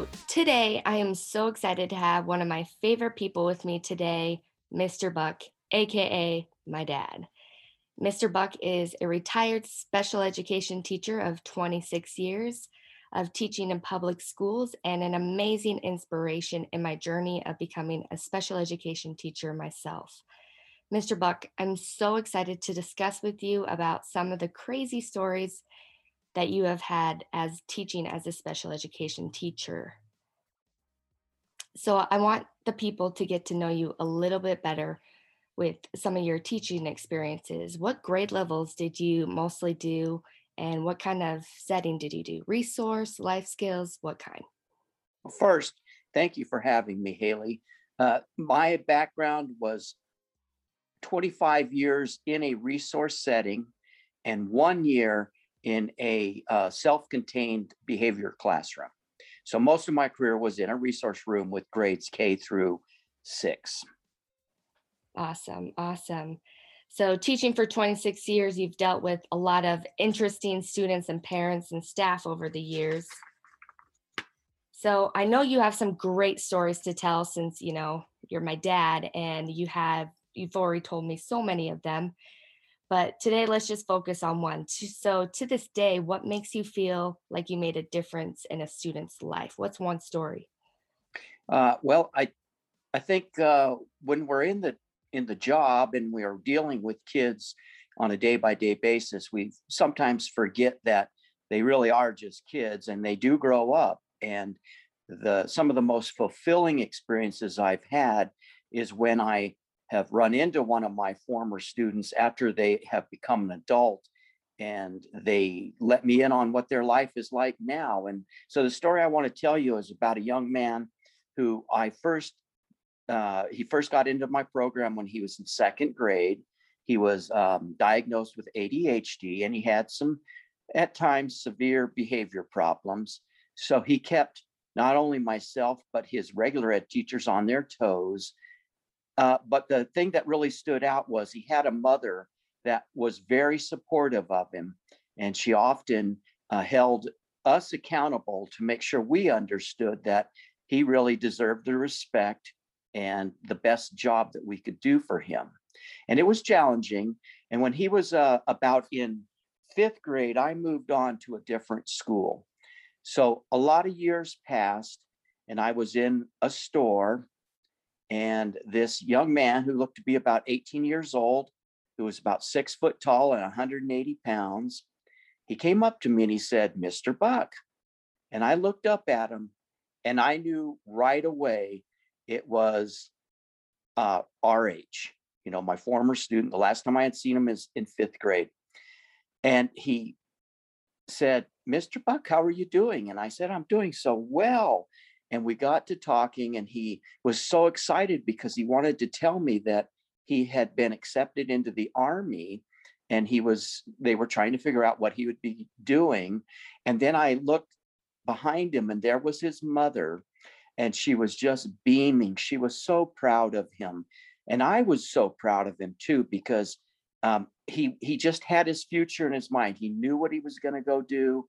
So, today I am so excited to have one of my favorite people with me today, Mr. Buck, AKA my dad. Mr. Buck is a retired special education teacher of 26 years of teaching in public schools and an amazing inspiration in my journey of becoming a special education teacher myself. Mr. Buck, I'm so excited to discuss with you about some of the crazy stories that you have had as teaching as a special education teacher. So, I want the people to get to know you a little bit better with some of your teaching experiences. What grade levels did you mostly do, and what kind of setting did you do? Resource, life skills, what kind? Well, First, thank you for having me, Haley. Uh, my background was 25 years in a resource setting and one year in a uh, self-contained behavior classroom. So most of my career was in a resource room with grades K through six. Awesome, awesome. So, teaching for 26 years, you've dealt with a lot of interesting students and parents and staff over the years. So, I know you have some great stories to tell since, you know, you're my dad and you have, you've already told me so many of them. But today, let's just focus on one. So, to this day, what makes you feel like you made a difference in a student's life? What's one story? Uh, well, I I think uh, when we're in the in the job and we are dealing with kids on a day by day basis, we sometimes forget that they really are just kids and they do grow up. And the some of the most fulfilling experiences I've had is when I have run into one of my former students after they have become an adult and they let me in on what their life is like now. And so the story I want to tell you is about a young man who I first uh, he first got into my program when he was in second grade. He was um, diagnosed with ADHD and he had some, at times, severe behavior problems. So he kept not only myself, but his regular ed teachers on their toes. Uh, but the thing that really stood out was he had a mother that was very supportive of him. And she often uh, held us accountable to make sure we understood that he really deserved the respect and the best job that we could do for him. And it was challenging. And when he was uh, about in fifth grade, I moved on to a different school. So a lot of years passed, and I was in a store, and this young man who looked to be about 18 years old, who was about six foot tall and 180 pounds, he came up to me and he said, Mr. Buck. And I looked up at him and I knew right away it was uh, RH, you know, my former student. The last time I had seen him is in fifth grade. And he said, Mr. Buck, how are you doing? And I said, I'm doing so well. And we got to talking, and he was so excited because he wanted to tell me that he had been accepted into the army and he was they were trying to figure out what he would be doing. And then i looked behind him and there was his mother and she was just beaming. She was so proud of him. And i was so proud of him too because um, he he just had his future in his mind. He knew what he was going to go do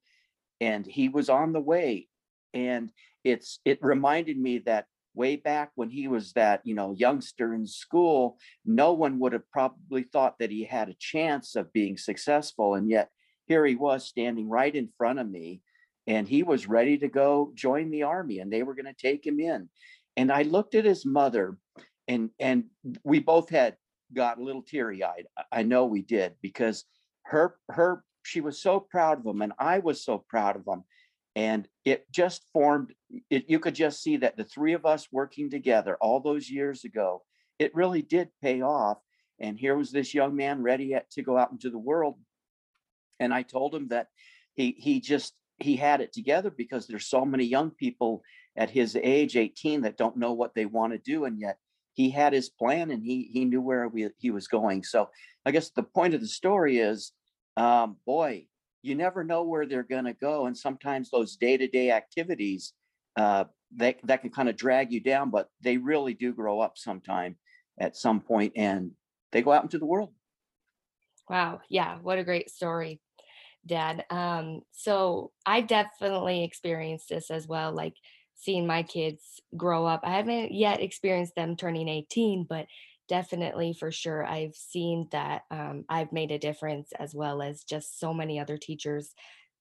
and he was on the way and it's it reminded me that way back when he was that you know youngster in school no one would have probably thought that he had a chance of being successful and yet here he was standing right in front of me and he was ready to go join the army and they were going to take him in. And i looked at his mother and and we both had got a little teary eyed i know we did because her her she was so proud of him and i was so proud of him and it just formed it you could just see that the three of us working together all those years ago it really did pay off and here was this young man ready to go out into the world and i told him that he he just he had it together because there's so many young people at his age 18 that don't know what they want to do and yet he had his plan and he he knew where we, he was going. So i guess the point of the story is um, boy you never know where they're going to go and sometimes those day-to-day activities uh, that, that can kind of drag you down but they really do grow up sometime at some point and they go out into the world Wow. Yeah. What a great story, Dad. Um, so I definitely experienced this as well. Like seeing my kids grow up. I haven't yet experienced them turning 18, but definitely for sure I've seen that um, I've made a difference as well as just so many other teachers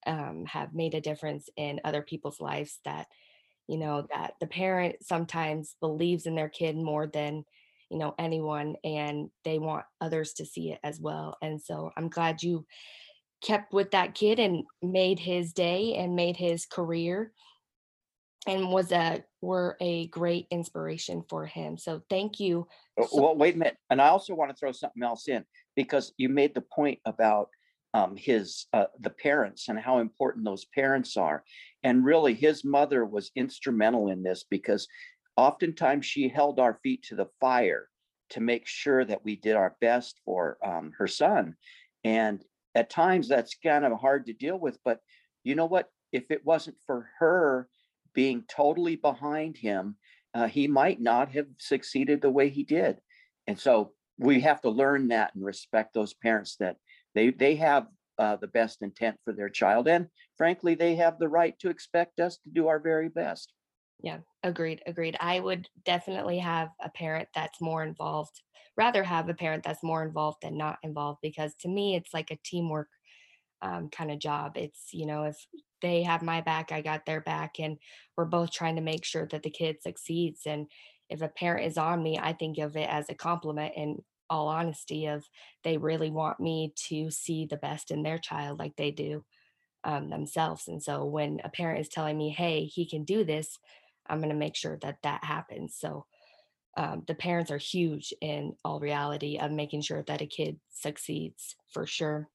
um, have made a difference in other people's lives that you know that the parent sometimes believes in their kid more than you know anyone and they want others to see it as well and so i'm glad you kept with that kid and made his day and made his career and was a were a great inspiration for him so thank you Uh, so Well, wait a minute. And I also want to throw something else in because you made the point about um, his uh, the parents and how important those parents are. And really, his mother was instrumental in this because oftentimes she held our feet to the fire to make sure that we did our best for um, her son. And at times that's kind of hard to deal with. But you know what? If it wasn't for her being totally behind him, uh, he might not have succeeded the way he did. And so we have to learn that and respect those parents that they they have uh, the best intent for their child, and frankly, they have the right to expect us to do our very best. Yeah, agreed, agreed. I would definitely have a parent that's more involved, rather have a parent that's more involved than not involved, because to me, it's like a teamwork um, kind of job. It's, you know, if they have my back, I got their back, and we're both trying to make sure that the kid succeeds. And if a parent is on me, I think of it as a compliment in all honesty of they really want me to see the best in their child like they do um, themselves. And so when a parent is telling me, hey, he can do this, I'm going to make sure that that happens. So um, the parents are huge in all reality of making sure that a kid succeeds for sure.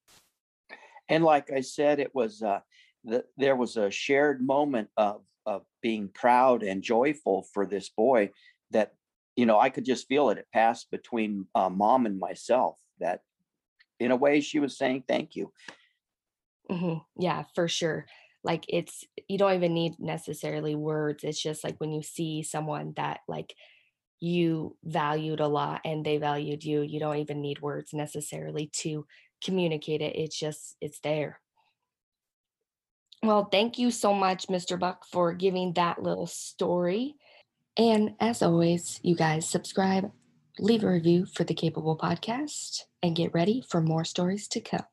And like I said, it was uh, the, there was a shared moment of of being proud and joyful for this boy that you know I could just feel it. It passed between uh, mom and myself. That in a way she was saying thank you. hmm Yeah, for sure. Like it's, you don't even need necessarily words. It's just like when you see someone that like you valued a lot and they valued you, you don't even need words necessarily to communicate it. It's just, it's there. Well, thank you so much, Mr. Buck, for giving that little story. And as always, you guys subscribe, leave a review for the Capable Podcast, and get ready for more stories to come.